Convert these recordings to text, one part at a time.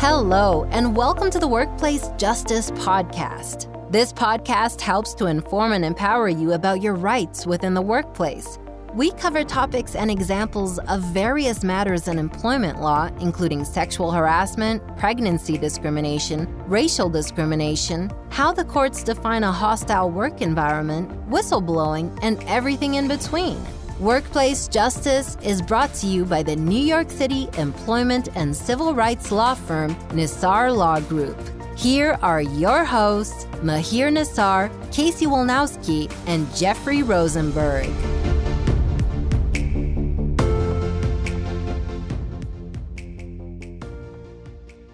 Hello, and welcome to the Workplace Justice Podcast. This podcast helps to inform and empower you about your rights within the workplace. We cover topics and examples of various matters in employment law, including sexual harassment, pregnancy discrimination, racial discrimination, how the courts define a hostile work environment, whistleblowing, and everything in between. Workplace Justice is brought to you by the New York City employment and civil rights law firm Nassar Law Group. Here are your hosts, Mahir Nassar, Casey Wolnowski, and Jeffrey Rosenberg.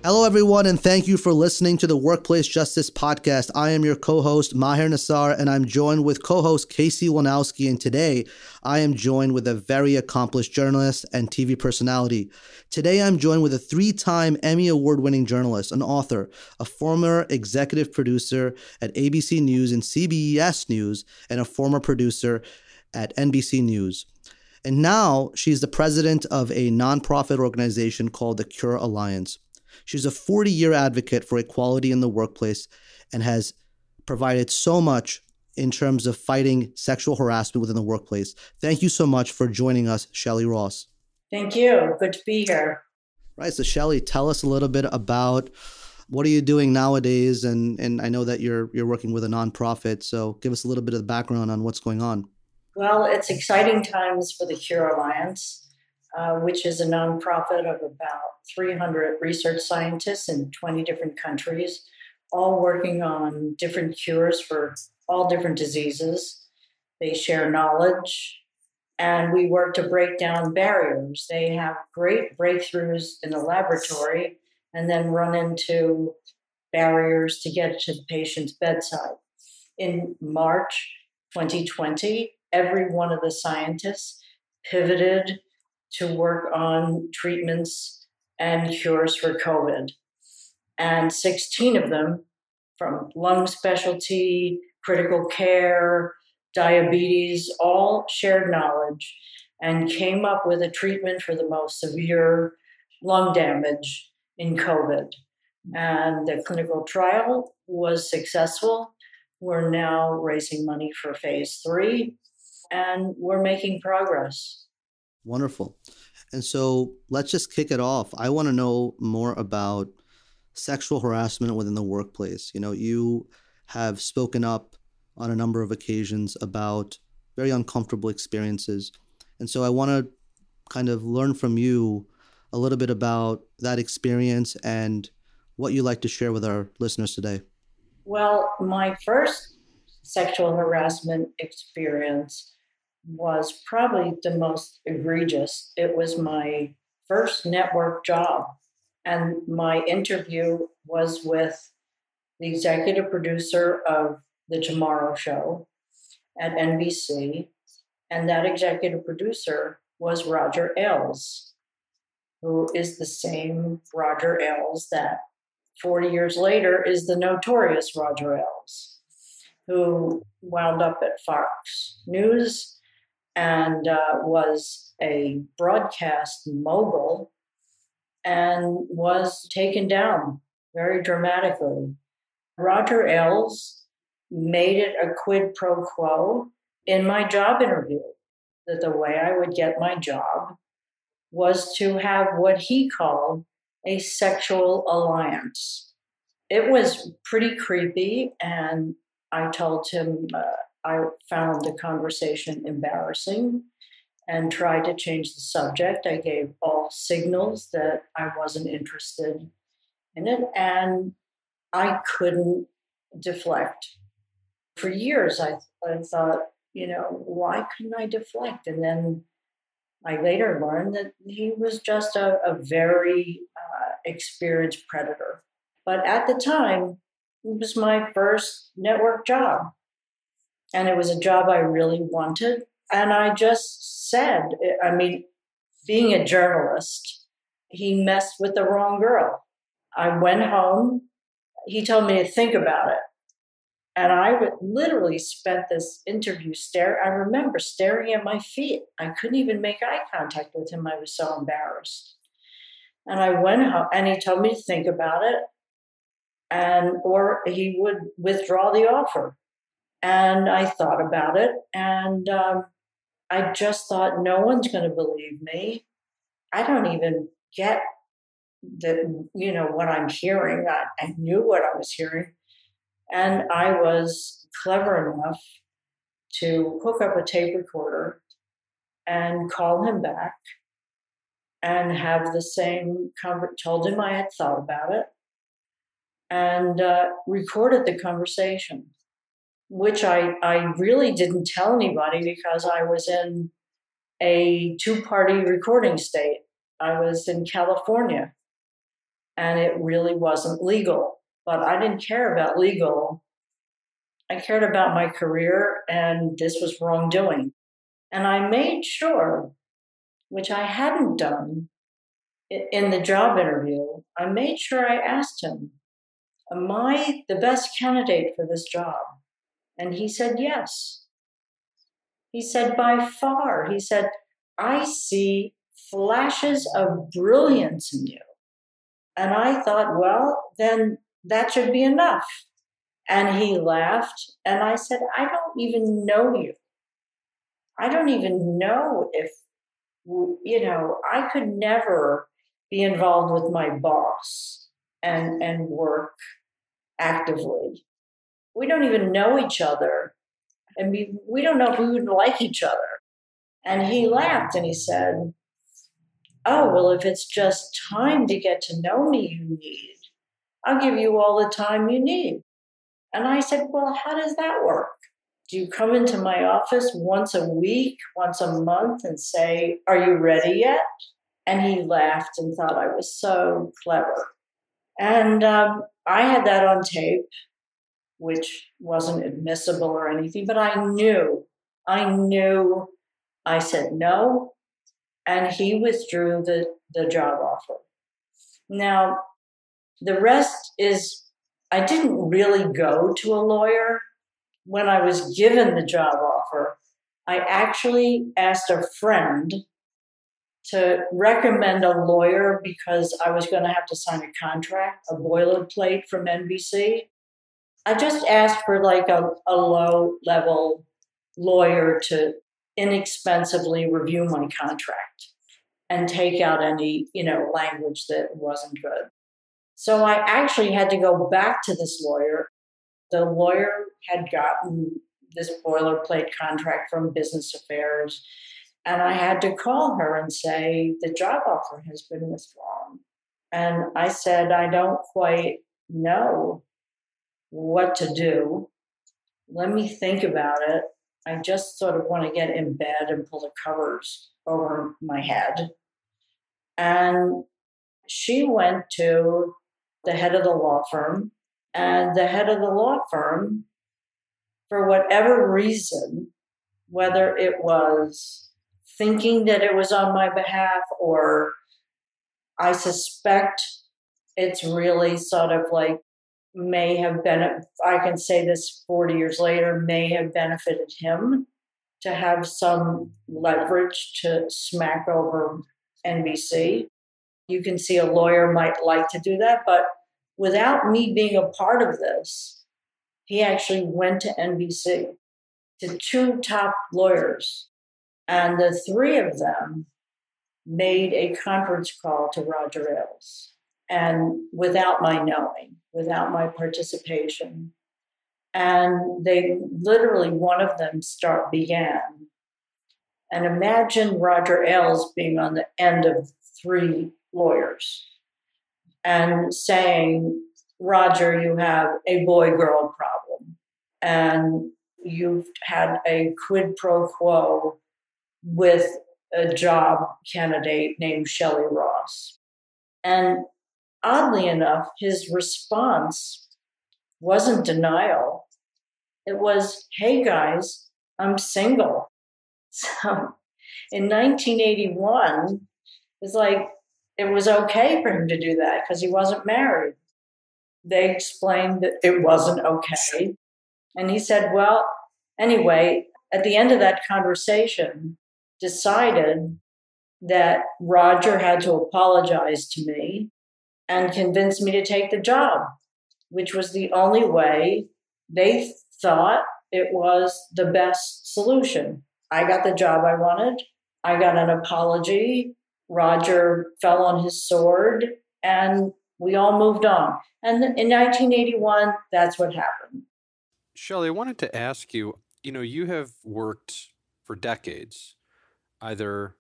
Hello, everyone, and thank you for listening to the Workplace Justice Podcast. I am your co host, Mahir Nassar, and I'm joined with co host Casey Wolnowski. And today, I am joined with a very accomplished journalist and TV personality. Today, I'm joined with a three time Emmy Award winning journalist, an author, a former executive producer at ABC News and CBS News, and a former producer at NBC News. And now she's the president of a nonprofit organization called the Cure Alliance. She's a 40 year advocate for equality in the workplace and has provided so much in terms of fighting sexual harassment within the workplace. Thank you so much for joining us, Shelley Ross. Thank you. Good to be here. Right. So, Shelley, tell us a little bit about what are you doing nowadays? And and I know that you're you're working with a nonprofit, so give us a little bit of the background on what's going on. Well, it's exciting times for the Cure Alliance. Uh, which is a nonprofit of about 300 research scientists in 20 different countries, all working on different cures for all different diseases. They share knowledge and we work to break down barriers. They have great breakthroughs in the laboratory and then run into barriers to get to the patient's bedside. In March 2020, every one of the scientists pivoted to work on treatments and cures for COVID. And 16 of them, from lung specialty, critical care, diabetes, all shared knowledge and came up with a treatment for the most severe lung damage in COVID. And the clinical trial was successful. We're now raising money for phase three and we're making progress. Wonderful. And so let's just kick it off. I want to know more about sexual harassment within the workplace. You know, you have spoken up on a number of occasions about very uncomfortable experiences. And so I want to kind of learn from you a little bit about that experience and what you like to share with our listeners today. Well, my first sexual harassment experience was probably the most egregious. It was my first network job. And my interview was with the executive producer of The Tomorrow Show at NBC. And that executive producer was Roger Ailes, who is the same Roger Ailes that 40 years later is the notorious Roger Ailes, who wound up at Fox News and uh, was a broadcast mogul and was taken down very dramatically. Roger Ailes made it a quid pro quo in my job interview that the way I would get my job was to have what he called a sexual alliance. It was pretty creepy, and I told him uh, I found the conversation embarrassing and tried to change the subject. I gave all signals that I wasn't interested in it, and I couldn't deflect. For years, I, I thought, you know, why couldn't I deflect? And then I later learned that he was just a, a very uh, experienced predator. But at the time, it was my first network job and it was a job I really wanted. And I just said, I mean, being a journalist, he messed with the wrong girl. I went home. He told me to think about it. And I would literally spent this interview stare. I remember staring at my feet. I couldn't even make eye contact with him. I was so embarrassed. And I went home and he told me to think about it and or he would withdraw the offer. And I thought about it and um, I just thought no one's going to believe me. I don't even get that, you know, what I'm hearing. I, I knew what I was hearing. And I was clever enough to hook up a tape recorder and call him back and have the same told him I had thought about it and uh, recorded the conversation, which I, I really didn't tell anybody because I was in a two party recording state. I was in California and it really wasn't legal, but I didn't care about legal. I cared about my career and this was wrongdoing. And I made sure, which I hadn't done in the job interview, I made sure I asked him, Am I the best candidate for this job? And he said, Yes. He said, By far. He said, I see flashes of brilliance in you. And I thought, well, then that should be enough. And he laughed. And I said, I don't even know you. I don't even know if, you know, I could never be involved with my boss and, and work actively. We don't even know each other. And we, we don't know if we would like each other. And he laughed and he said, Oh, well, if it's just time to get to know me you need, I'll give you all the time you need. And I said, Well, how does that work? Do you come into my office once a week, once a month, and say, Are you ready yet? And he laughed and thought I was so clever. And um, I had that on tape, which wasn't admissible or anything, but I knew, I knew I said no, and he withdrew the, the job offer. Now, the rest is I didn't really go to a lawyer when I was given the job offer, I actually asked a friend to recommend a lawyer because I was going to have to sign a contract, a boilerplate from NBC. I just asked for like a, a low level lawyer to inexpensively review my contract and take out any, you know, language that wasn't good. So I actually had to go back to this lawyer the lawyer had gotten this boilerplate contract from Business Affairs, and I had to call her and say, The job offer has been withdrawn. And I said, I don't quite know what to do. Let me think about it. I just sort of want to get in bed and pull the covers over my head. And she went to the head of the law firm and the head of the law firm, for whatever reason, whether it was thinking that it was on my behalf or I suspect it's really sort of like may have been, I can say this 40 years later, may have benefited him to have some leverage to smack over NBC. You can see a lawyer might like to do that, but without me being a part of this, he actually went to NBC to two top lawyers, and the three of them made a conference call to Roger Ailes. And without my knowing, without my participation. And they literally, one of them start began. And imagine Roger Ailes being on the end of three lawyers and saying, Roger, you have a boy girl problem, and you've had a quid pro quo with a job candidate named Shelley Ross. And oddly enough, his response wasn't denial. It was, hey guys, I'm single. So in 1981, it's like, it was okay for him to do that because he wasn't married. They explained that it wasn't okay. And he said, well, anyway, at the end of that conversation, decided that Roger had to apologize to me and convince me to take the job, which was the only way they thought it was the best solution. I got the job I wanted. I got an apology. Roger fell on his sword and we all moved on. And in 1981, that's what happened. Shelley, I wanted to ask you you know, you have worked for decades either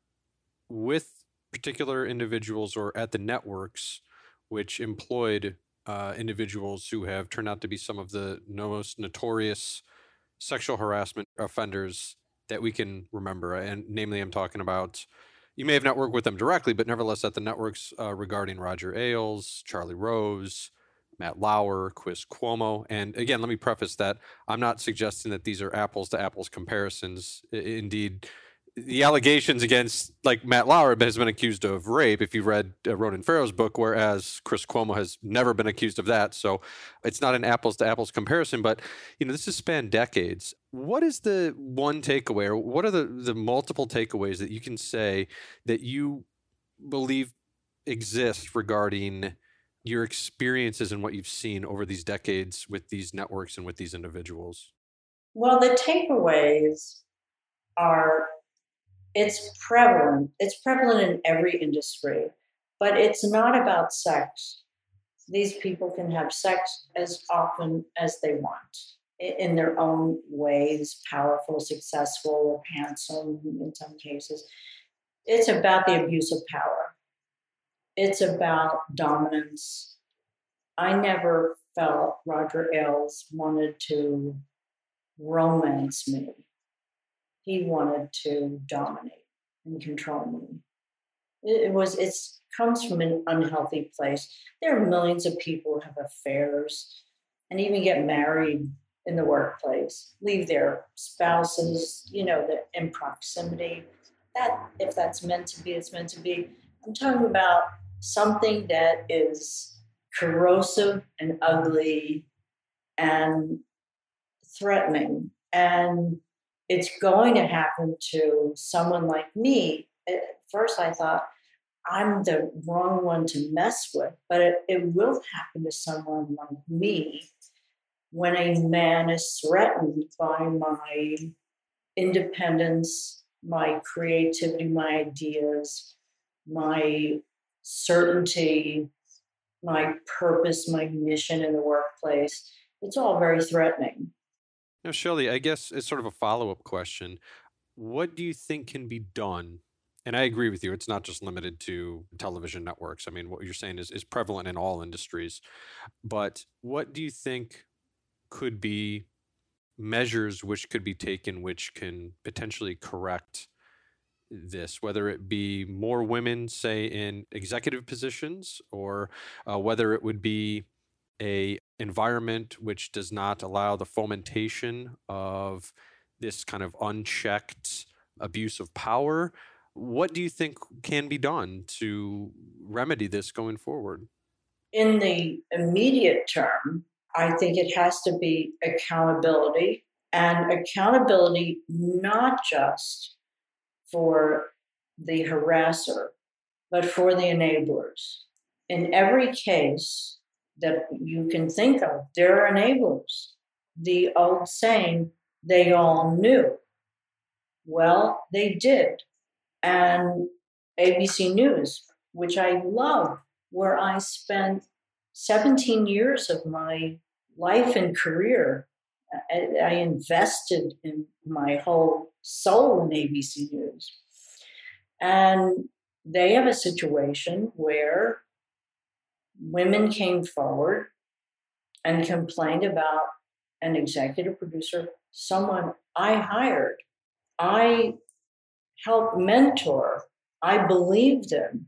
with particular individuals or at the networks which employed uh, individuals who have turned out to be some of the most notorious sexual harassment offenders that we can remember. And namely, I'm talking about you may have not worked with them directly, but nevertheless at the networks uh, regarding Roger Ailes, Charlie Rose, Matt Lauer, Chris Cuomo. And again, let me preface that I'm not suggesting that these are apples to apples comparisons. Indeed, the allegations against like Matt Lauer has been accused of rape. If you read uh, Ronan Farrow's book, whereas Chris Cuomo has never been accused of that, so it's not an apples to apples comparison. But you know, this has spanned decades. What is the one takeaway, or what are the the multiple takeaways that you can say that you believe exist regarding your experiences and what you've seen over these decades with these networks and with these individuals? Well, the takeaways are it's prevalent. It's prevalent in every industry, but it's not about sex. These people can have sex as often as they want in their own ways, powerful, successful, handsome in some cases. It's about the abuse of power. It's about dominance. I never felt Roger Ailes wanted to romance me he wanted to dominate and control me. It, was it's comes from an unhealthy place. There are millions of people who have affairs and even get married in the workplace, leave their spouses, you know, in proximity. That if that's meant to be, it's meant to be. I'm talking about something that is corrosive and ugly and threatening and it's going to happen to someone like me. At first, I thought, I'm the wrong one to mess with, but it, it will happen to someone like me when a man is threatened by my independence, my creativity, my ideas, my certainty, my purpose, my mission in the workplace. It's all very threatening. Now, Shelley, I guess it's sort of a follow up question. What do you think can be done? And I agree with you, it's not just limited to television networks. I mean, what you're saying is, is prevalent in all industries. But what do you think could be measures which could be taken which can potentially correct this, whether it be more women, say, in executive positions, or uh, whether it would be a environment which does not allow the fomentation of this kind of unchecked abuse of power. What do you think can be done to remedy this going forward? In the immediate term, I think it has to be accountability and accountability not just for the harasser, but for the enablers. In every case, that you can think of. They're enablers. The old saying, they all knew. Well, they did. And ABC News, which I love, where I spent 17 years of my life and career. I, I invested in my whole soul in ABC News. And they have a situation where women came forward and complained about an executive producer, someone I hired. I helped mentor. I believed in.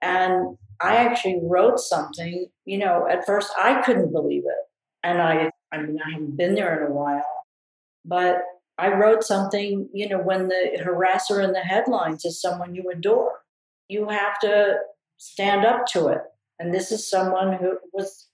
And I actually wrote something, you know, at first I couldn't believe it. And I, I mean, I haven't been there in a while, but I wrote something, you know, when the harasser in the headlines is someone you adore, you have to stand up to it. And this is someone who was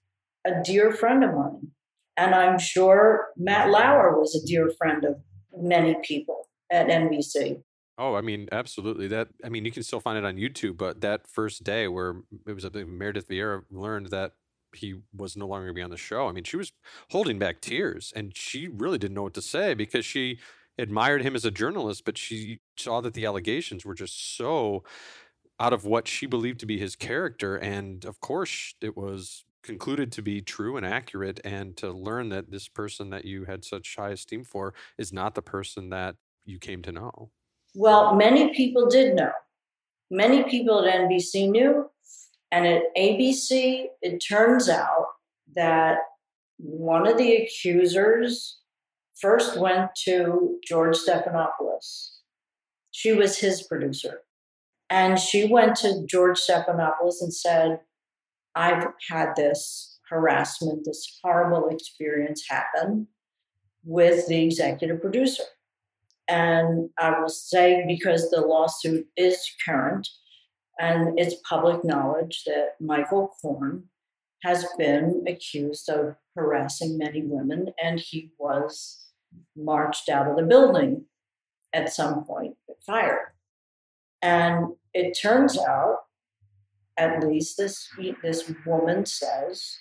a dear friend of mine. And I'm sure Matt Lauer was a dear friend of many people at NBC. Oh, I mean, absolutely. That I mean, you can still find it on YouTube, but that first day where it was Meredith Vieira learned that he was no longer going to be on the show. I mean, she was holding back tears, and she really didn't know what to say because she admired him as a journalist, but she saw that the allegations were just so out of what she believed to be his character, and of course, it was concluded to be true and accurate and to learn that this person that you had such high esteem for is not the person that you came to know well, many people did know. Many people at NBC knew. And at ABC, it turns out that one of the accusers first went to George Stephanopoulos. She was his producer. And she went to George Stephanopoulos and said, I've had this harassment, this horrible experience happen with the executive producer. And I will say, because the lawsuit is current and it's public knowledge that Michael Corn has been accused of harassing many women, and he was marched out of the building at some point, fired. And it turns out, at least this, this woman says,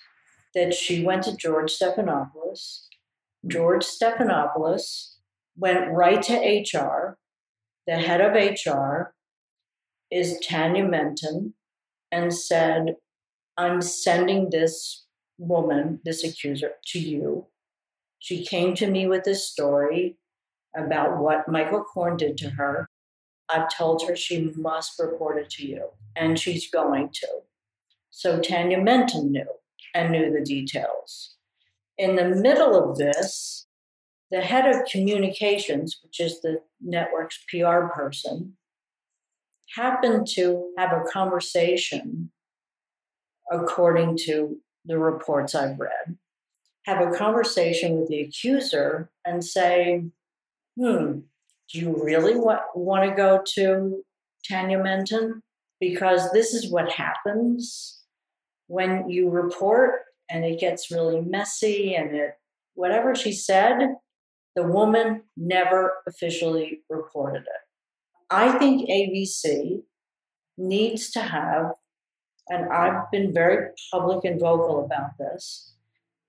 that she went to George Stephanopoulos. George Stephanopoulos went right to HR. The head of HR is Tanya Menton and said, I'm sending this woman, this accuser, to you. She came to me with this story about what Michael Corn did to her. I've told her she must report it to you, and she's going to. So Tanya Menton knew and knew the details. In the middle of this, the head of communications, which is the network's PR person, happened to have a conversation, according to the reports I've read, have a conversation with the accuser and say, hmm, do you really want, want to go to Tanya Menton? Because this is what happens when you report and it gets really messy and it whatever she said the woman never officially reported it. I think ABC needs to have, and I've been very public and vocal about this,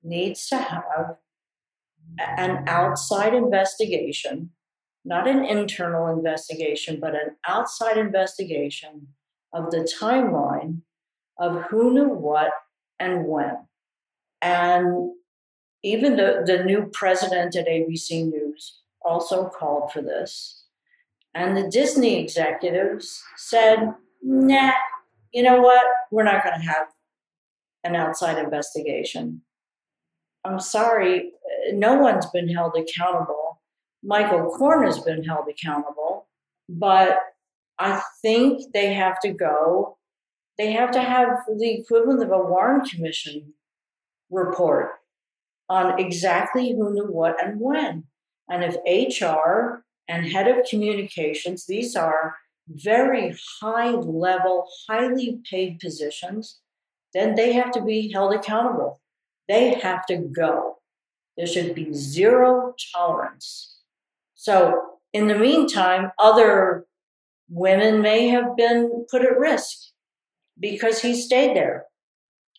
needs to have an outside investigation, not an internal investigation, but an outside investigation of the timeline of who knew what and when. And even the, the new president at ABC News also called for this. And the Disney executives said, nah, you know what? We're not going to have an outside investigation. I'm sorry, no one's been held accountable. Michael Corn has been held accountable, but I think they have to go. They have to have the equivalent of a Warren Commission report on exactly who knew what and when. And if HR and head of communications, these are very high level, highly paid positions, then they have to be held accountable. They have to go. There should be zero tolerance. So, in the meantime, other women may have been put at risk because he stayed there.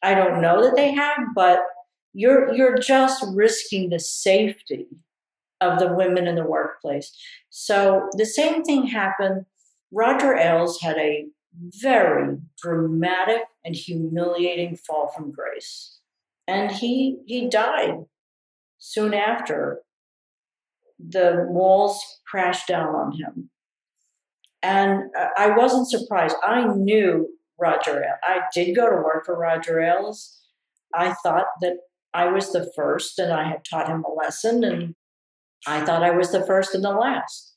I don't know that they have, but you're you're just risking the safety of the women in the workplace. So the same thing happened. Roger Ailes had a very dramatic and humiliating fall from grace. And he he died soon after the walls crashed down on him. And I wasn't surprised. I knew Roger. I did go to work for Roger Ailes. I thought that I was the first and I had taught him a lesson, and I thought I was the first and the last.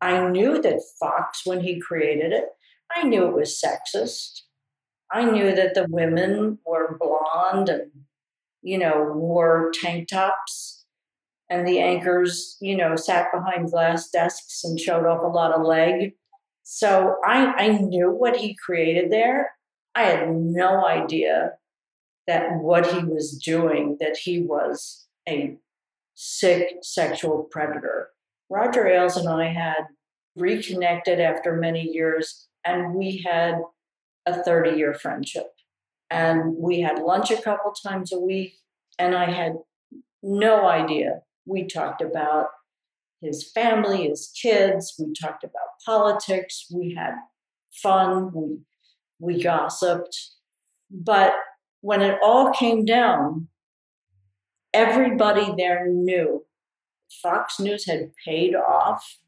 I knew that Fox, when he created it, I knew it was sexist. I knew that the women were blonde and, you know, wore tank tops, and the anchors, you know, sat behind glass desks and showed off a lot of leg. So I, I knew what he created there. I had no idea that what he was doing, that he was a sick sexual predator. Roger Ailes and I had reconnected after many years, and we had a 30 year friendship. And we had lunch a couple times a week, and I had no idea. We talked about his family, his kids, we talked about politics, we had fun, we, we gossiped. But when it all came down, everybody there knew Fox News had paid off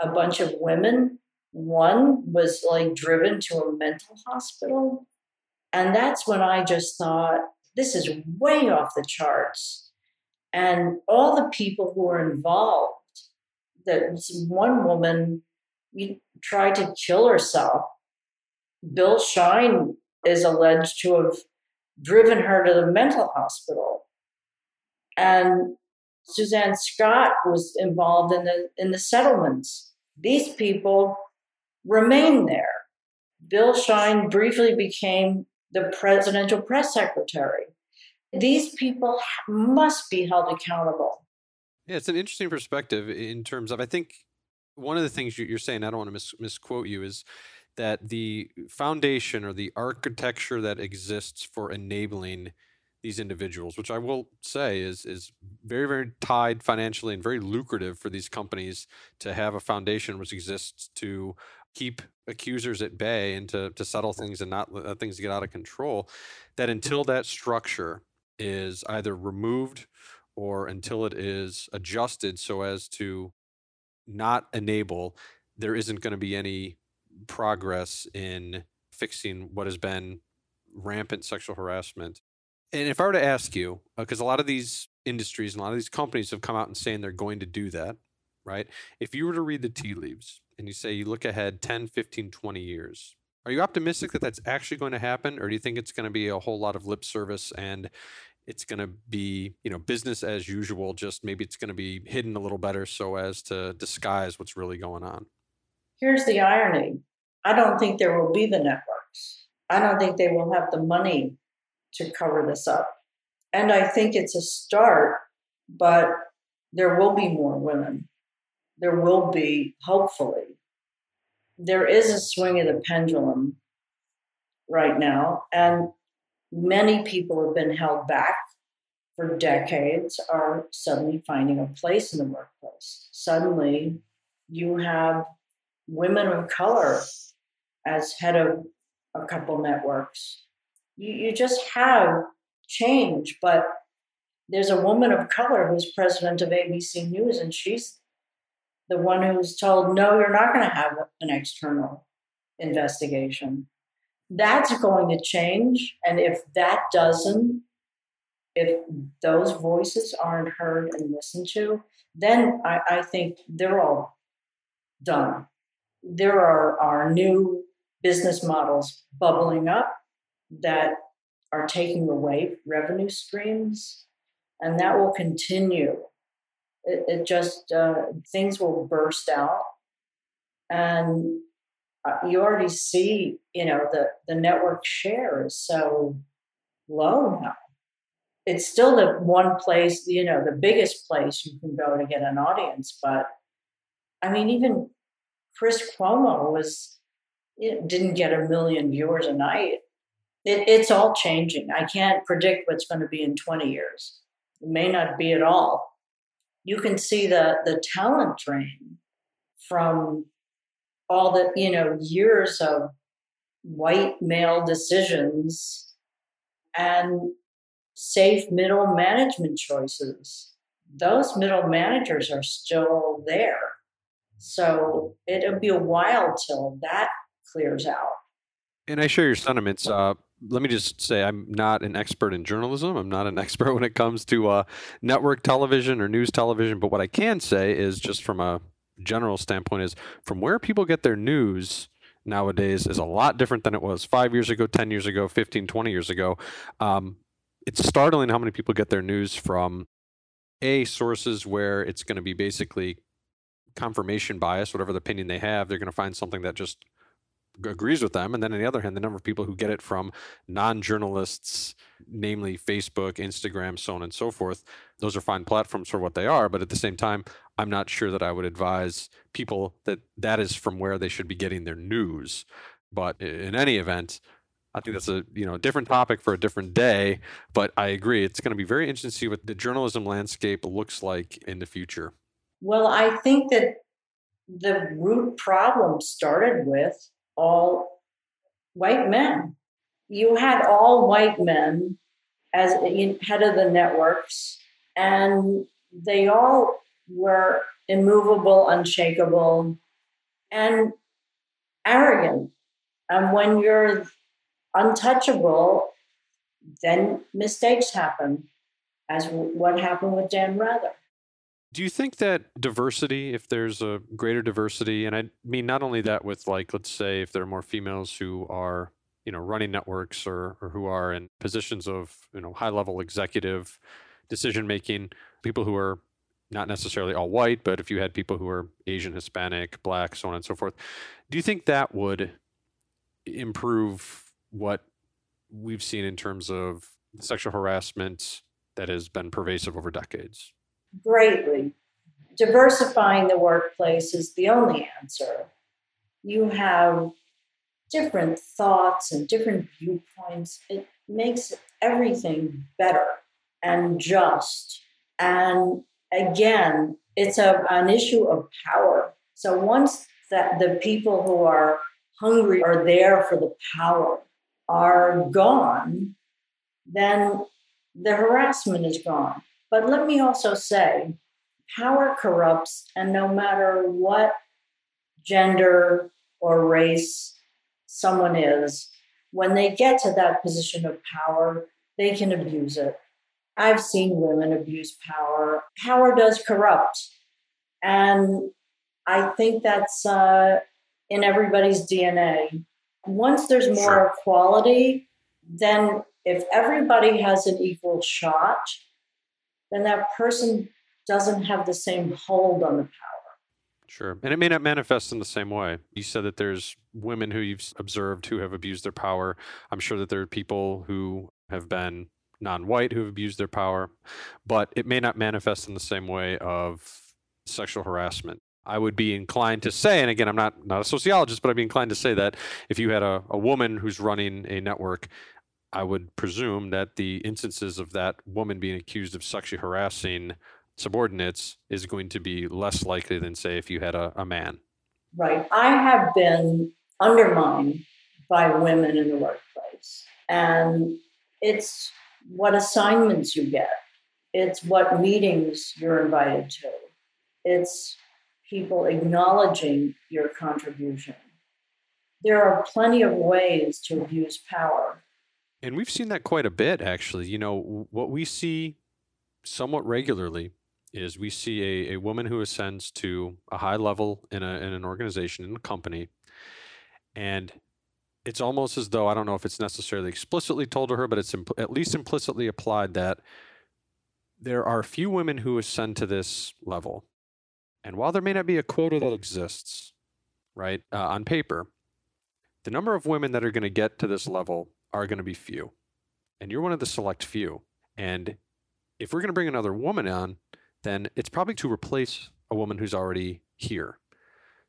a bunch of women. One was like driven to a mental hospital. And that's when I just thought, this is way off the charts. And all the people who were involved, that one woman tried to kill herself. Bill Shine is alleged to have driven her to the mental hospital. And Suzanne Scott was involved in the in the settlements. These people remain there. Bill Shine briefly became the presidential press secretary. These people must be held accountable. Yeah, it's an interesting perspective in terms of I think one of the things you're saying. I don't want to mis- misquote you is that the foundation or the architecture that exists for enabling these individuals, which I will say is is very very tied financially and very lucrative for these companies to have a foundation which exists to keep accusers at bay and to to settle things and not let things get out of control. That until that structure is either removed or until it is adjusted so as to not enable, there isn't going to be any progress in fixing what has been rampant sexual harassment. And if I were to ask you, because uh, a lot of these industries and a lot of these companies have come out and saying they're going to do that, right? If you were to read the tea leaves and you say you look ahead 10, 15, 20 years, are you optimistic that that's actually going to happen? Or do you think it's going to be a whole lot of lip service and it's going to be, you know, business as usual, just maybe it's going to be hidden a little better so as to disguise what's really going on? Here's the irony I don't think there will be the networks. I don't think they will have the money to cover this up. And I think it's a start, but there will be more women. There will be, hopefully. There is a swing of the pendulum right now, and many people have been held back for decades are suddenly finding a place in the workplace. Suddenly, you have women of color as head of a couple networks. You, you just have change, but there's a woman of color who's president of ABC News, and she's the one who's told, no, you're not going to have an external investigation. That's going to change. And if that doesn't, if those voices aren't heard and listened to, then I, I think they're all done. There are, are new business models bubbling up that are taking away revenue streams, and that will continue. It, it just, uh, things will burst out. And uh, you already see, you know, the, the network share is so low now it's still the one place, you know, the biggest place you can go to get an audience. But I mean, even Chris Cuomo was didn't get a million viewers a night. It, it's all changing. I can't predict what's going to be in 20 years. It may not be at all. You can see the the talent drain from all the you know years of white male decisions and safe middle management choices. Those middle managers are still there. So it'll be a while till that clears out. And I share your sentiments. Uh, let me just say, I'm not an expert in journalism. I'm not an expert when it comes to uh, network television or news television. But what I can say is, just from a general standpoint, is from where people get their news nowadays is a lot different than it was five years ago, 10 years ago, 15, 20 years ago. Um, it's startling how many people get their news from a sources where it's going to be basically confirmation bias whatever the opinion they have they're going to find something that just agrees with them. And then on the other hand, the number of people who get it from non journalists, namely Facebook, Instagram, so on and so forth, those are fine platforms for what they are. But at the same time, I'm not sure that I would advise people that that is from where they should be getting their news. But in any event, I think that's a you know different topic for a different day. But I agree, it's going to be very interesting to see what the journalism landscape looks like in the future. Well, I think that the root problem started with all white men. You had all white men as head of the networks, and they all were immovable, unshakable, and arrogant. And when you're untouchable, then mistakes happen, as what happened with Dan Rather. Do you think that diversity, if there's a greater diversity, and I mean not only that with like, let's say if there are more females who are, you know, running networks or, or who are in positions of, you know, high level executive decision making, people who are not necessarily all white, but if you had people who are Asian, Hispanic, black, so on and so forth, do you think that would improve what we've seen in terms of sexual harassment that has been pervasive over decades? Greatly. Diversifying the workplace is the only answer. You have different thoughts and different viewpoints. It makes everything better and just. And again, it's a, an issue of power. So once that the people who are hungry are there for the power are gone, then the harassment is gone. But let me also say, power corrupts, and no matter what gender or race someone is, when they get to that position of power, they can abuse it. I've seen women abuse power. Power does corrupt. And I think that's uh, in everybody's DNA. Once there's more sure. equality, then if everybody has an equal shot, then that person doesn't have the same hold on the power. Sure. And it may not manifest in the same way. You said that there's women who you've observed who have abused their power. I'm sure that there are people who have been non-white who have abused their power, but it may not manifest in the same way of sexual harassment. I would be inclined to say, and again, I'm not not a sociologist, but I'd be inclined to say that if you had a, a woman who's running a network, I would presume that the instances of that woman being accused of sexually harassing subordinates is going to be less likely than, say, if you had a, a man. Right. I have been undermined by women in the workplace. And it's what assignments you get, it's what meetings you're invited to, it's people acknowledging your contribution. There are plenty of ways to abuse power. And we've seen that quite a bit, actually. You know, what we see somewhat regularly is we see a, a woman who ascends to a high level in, a, in an organization, in a company, and it's almost as though I don't know if it's necessarily explicitly told to her, but it's at least implicitly applied that there are few women who ascend to this level. And while there may not be a quota that exists, right, uh, on paper, the number of women that are going to get to this level are going to be few. And you're one of the select few. And if we're going to bring another woman on, then it's probably to replace a woman who's already here.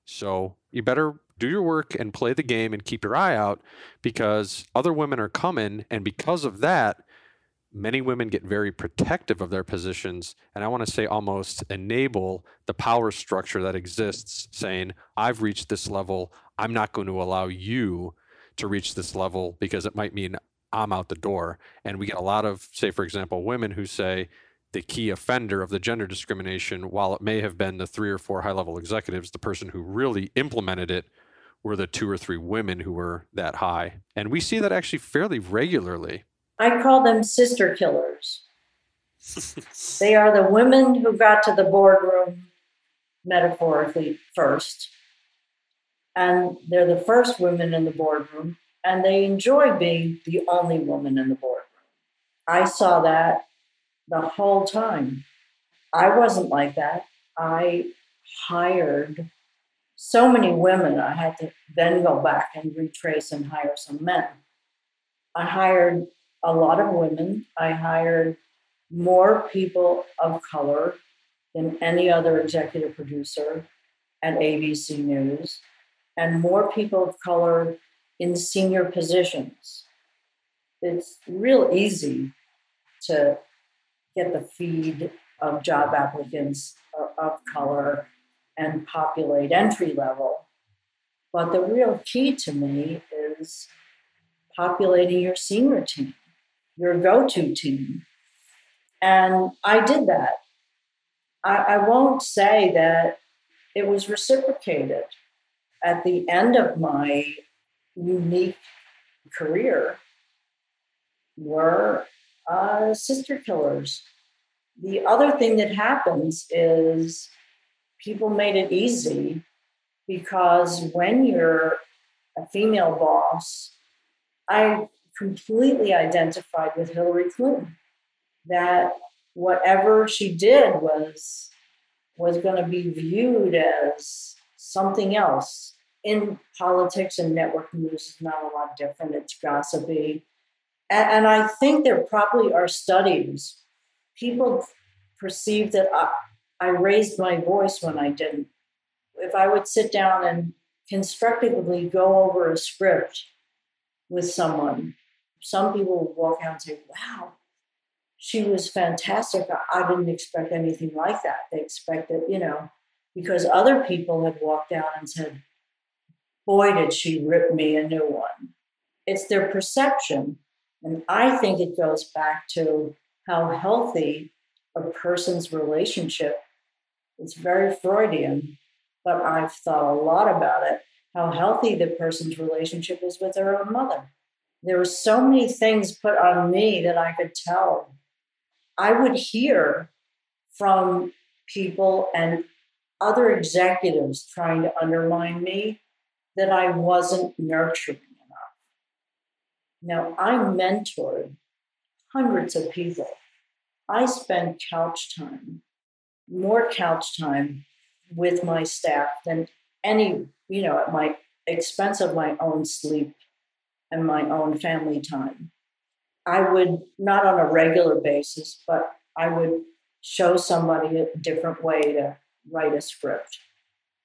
So you better do your work and play the game and keep your eye out because other women are coming. And because of that, many women get very protective of their positions. And I want to say almost enable the power structure that exists, saying, I've reached this level. I'm not going to allow you to reach this level because it might mean I'm out the door. And we get a lot of, say, for example, women who say, the key offender of the gender discrimination, while it may have been the three or four high level executives, the person who really implemented it were the two or three women who were that high. And we see that actually fairly regularly. I call them sister killers. they are the women who got to the boardroom metaphorically first. And they're the first women in the boardroom, and they enjoy being the only woman in the boardroom. I saw that the whole time. I wasn't like that. I hired so many women, I had to then go back and retrace and hire some men. I hired a lot of women. I hired more people of color than any other executive producer at ABC News, and more people of color in senior positions. It's real easy to get the feed of job applicants of color and populate entry level. But the real key to me is populating your senior team, your go to team. And I did that. I, I won't say that it was reciprocated. At the end of my unique career, were uh, sister killers. The other thing that happens is people made it easy because when you're a female boss, I completely identified with Hillary Clinton that whatever she did was was going to be viewed as something else. In politics and network news is not a lot different. It's gossipy. And, and I think there probably are studies. People perceive that I, I raised my voice when I didn't. If I would sit down and constructively go over a script with someone, some people would walk out and say, Wow, she was fantastic. I didn't expect anything like that. They expected, you know, because other people had walked out and said, Boy, did she rip me a new one. It's their perception. And I think it goes back to how healthy a person's relationship it's very Freudian, but I've thought a lot about it how healthy the person's relationship is with their own mother. There were so many things put on me that I could tell. I would hear from people and other executives trying to undermine me that I wasn't nurturing enough. Now, I mentored hundreds of people. I spent couch time more couch time with my staff than any, you know, at my expense of my own sleep and my own family time. I would, not on a regular basis, but I would show somebody a different way to write a script.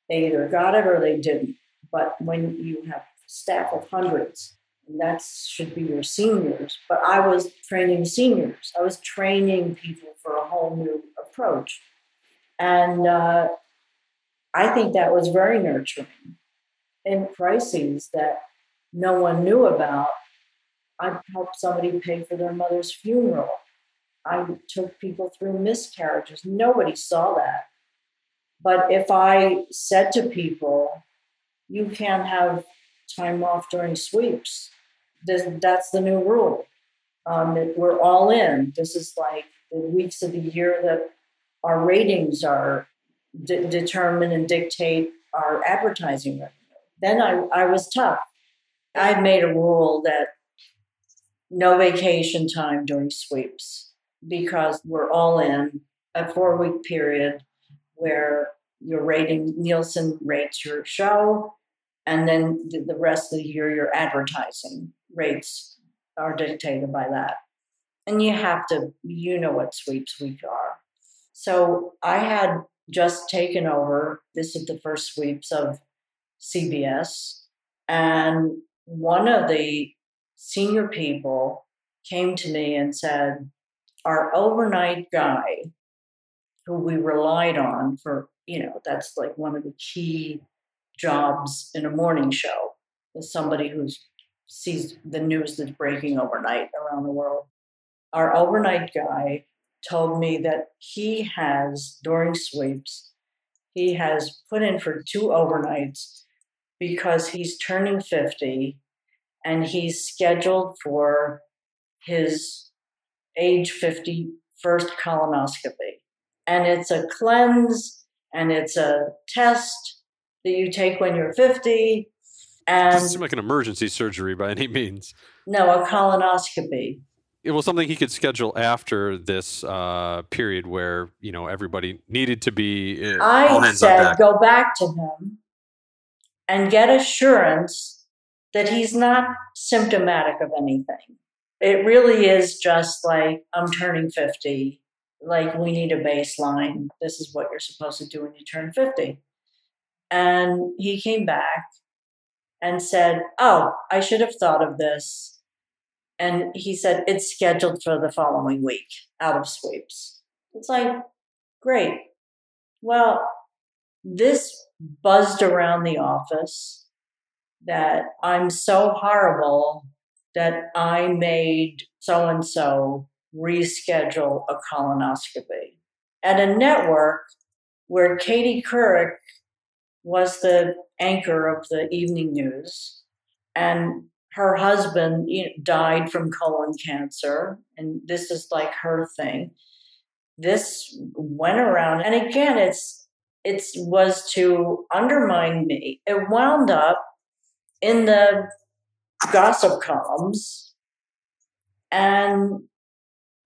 They either got it or they didn't. But when you have staff of hundreds, and that should be your seniors. But I was training seniors. I was training people for a whole new approach. And uh, I think that was very nurturing. In crises that no one knew about, I helped somebody pay for their mother's funeral. I took people through miscarriages. Nobody saw that. But if I said to people, you can't have time off during sweeps, that's the new rule. Um, we're all in. This is like the weeks of the year that our ratings are de- determine and dictate our advertising revenue. Then I, I was tough. I made a rule that no vacation time during sweeps because we're all in a four week period where your rating, Nielsen rates your show, and then the rest of the year, your advertising rates are dictated by that. And you have to, you know what sweeps week are. So I had just taken over. This is the first sweeps of CBS. And one of the senior people came to me and said, Our overnight guy, who we relied on for, you know, that's like one of the key jobs in a morning show, is somebody who sees the news that's breaking overnight around the world. Our overnight guy told me that he has, during sweeps, he has put in for two overnights because he's turning 50 and he's scheduled for his age 50 first colonoscopy. And it's a cleanse and it's a test that you take when you're 50. And doesn't seem like an emergency surgery by any means. No, a colonoscopy it was something he could schedule after this uh, period where you know everybody needed to be. Uh, I said, go back to him and get assurance that he's not symptomatic of anything. It really is just like, I'm turning 50. Like, we need a baseline. This is what you're supposed to do when you turn 50. And he came back and said, Oh, I should have thought of this. And he said, It's scheduled for the following week out of sweeps. It's like, great. Well, this buzzed around the office that I'm so horrible that I made so and so reschedule a colonoscopy. At a network where Katie Couric was the anchor of the evening news and her husband you know, died from colon cancer and this is like her thing this went around and again it's it was to undermine me. It wound up in the gossip columns and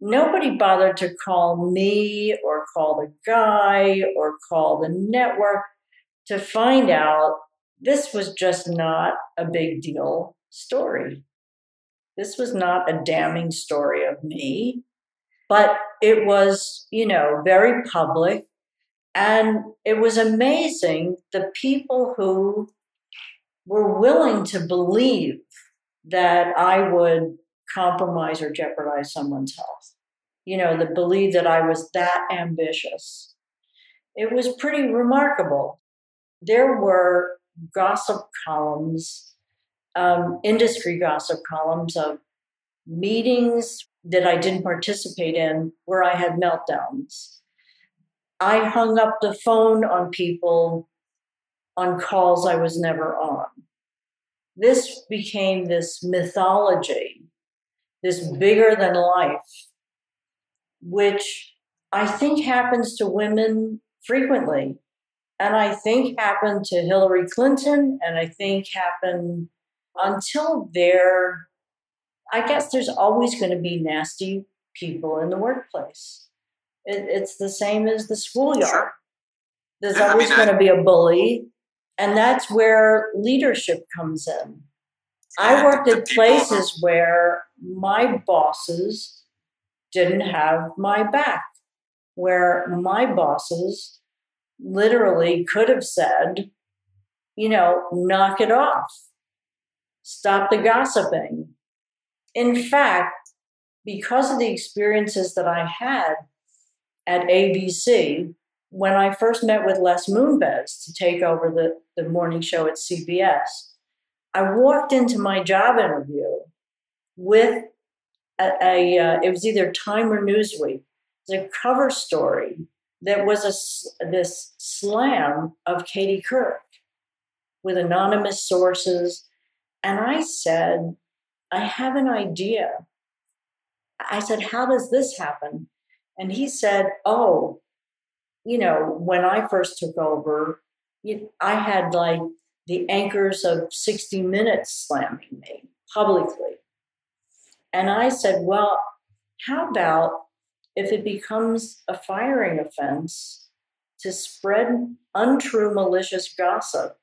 nobody bothered to call me or call the guy or call the network to find out this was just not a big deal story. This was not a damning story of me, but it was, you know, very public. And it was amazing the people who were willing to believe that I would compromise or jeopardize someone's health. You know, the belief that I was that ambitious. It was pretty remarkable. There were gossip columns, um, industry gossip columns of meetings that I didn't participate in where I had meltdowns. I hung up the phone on people on calls I was never on this became this mythology, this bigger than life, which I think happens to women frequently. And I think happened to Hillary Clinton, and I think happened until there, I guess there's always going to be nasty people in the workplace. It, it's the same as the schoolyard. Sure. There's always I mean, going to be a bully, and that's where leadership comes in. I worked at places where my bosses didn't have my back, where my bosses literally could have said, you know, knock it off, stop the gossiping. In fact, because of the experiences that I had at ABC, when I first met with Les Moonves to take over the, the morning show at CBS, I walked into my job interview with a, a uh, it was either Time or Newsweek, the cover story that was a, this slam of Katie Couric with anonymous sources. And I said, I have an idea. I said, How does this happen? And he said, Oh, you know, when I first took over, I had like the anchors of 60 Minutes slamming me publicly. And I said, well, how about if it becomes a firing offense to spread untrue, malicious gossip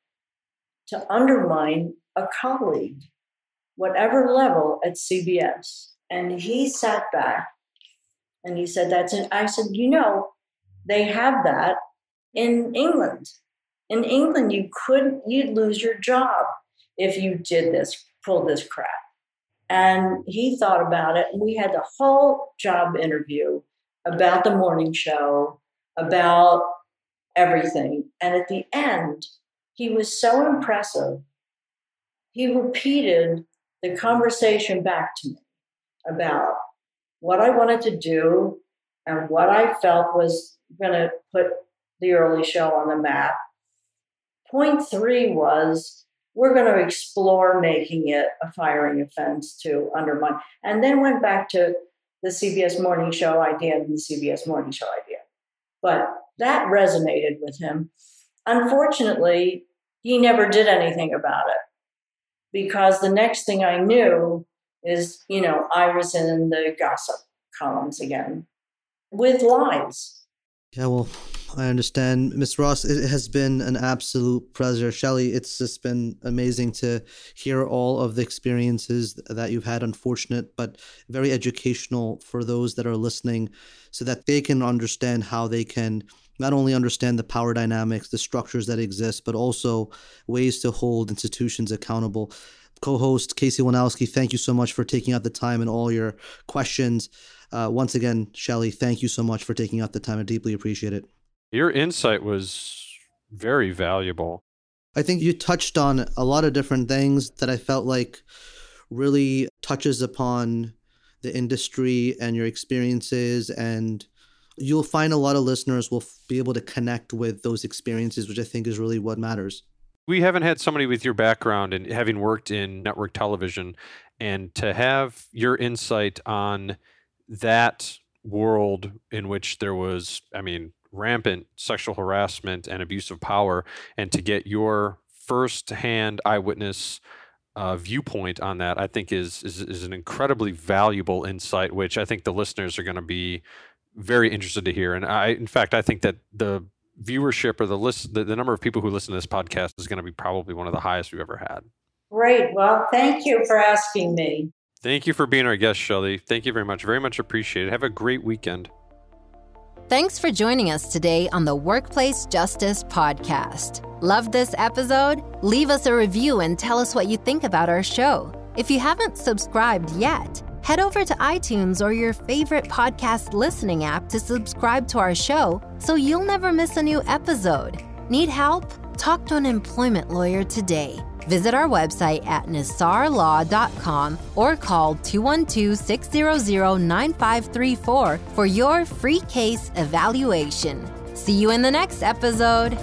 to undermine a colleague, whatever level at CBS? And he sat back and he said, That's it. I said, You know, they have that in England. In England, you couldn't—you'd lose your job if you did this, pulled this crap. And he thought about it, and we had the whole job interview about the morning show, about everything. And at the end, he was so impressive. He repeated the conversation back to me about what I wanted to do and what I felt was going to put the early show on the map Point three was we're going to explore making it a firing offense to undermine, and then went back to the CBS Morning Show idea and the CBS Morning Show idea. But that resonated with him. Unfortunately, he never did anything about it because the next thing I knew is, you know, I was in the gossip columns again with lies. Yeah, well, I understand. Miss Ross, it has been an absolute pleasure. Shelley, it's just been amazing to hear all of the experiences that you've had, unfortunate, but very educational for those that are listening so that they can understand how they can not only understand the power dynamics, the structures that exist, but also ways to hold institutions accountable. Co host Casey Wanowski, thank you so much for taking out the time and all your questions. Uh, once again, Shelley, thank you so much for taking out the time. I deeply appreciate it. Your insight was very valuable. I think you touched on a lot of different things that I felt like really touches upon the industry and your experiences and you'll find a lot of listeners will be able to connect with those experiences which i think is really what matters we haven't had somebody with your background and having worked in network television and to have your insight on that world in which there was i mean rampant sexual harassment and abuse of power, and to get your first-hand eyewitness uh, viewpoint on that, I think is, is is an incredibly valuable insight, which I think the listeners are going to be very interested to hear. And I, in fact, I think that the viewership or the list, the, the number of people who listen to this podcast is going to be probably one of the highest we've ever had. Great. Well, thank you for asking me. Thank you for being our guest, Shelley. Thank you very much. Very much appreciated. Have a great weekend. Thanks for joining us today on the Workplace Justice Podcast. Love this episode? Leave us a review and tell us what you think about our show. If you haven't subscribed yet, head over to iTunes or your favorite podcast listening app to subscribe to our show so you'll never miss a new episode. Need help? Talk to an employment lawyer today. Visit our website at nisarlaw.com or call 212 600 9534 for your free case evaluation. See you in the next episode.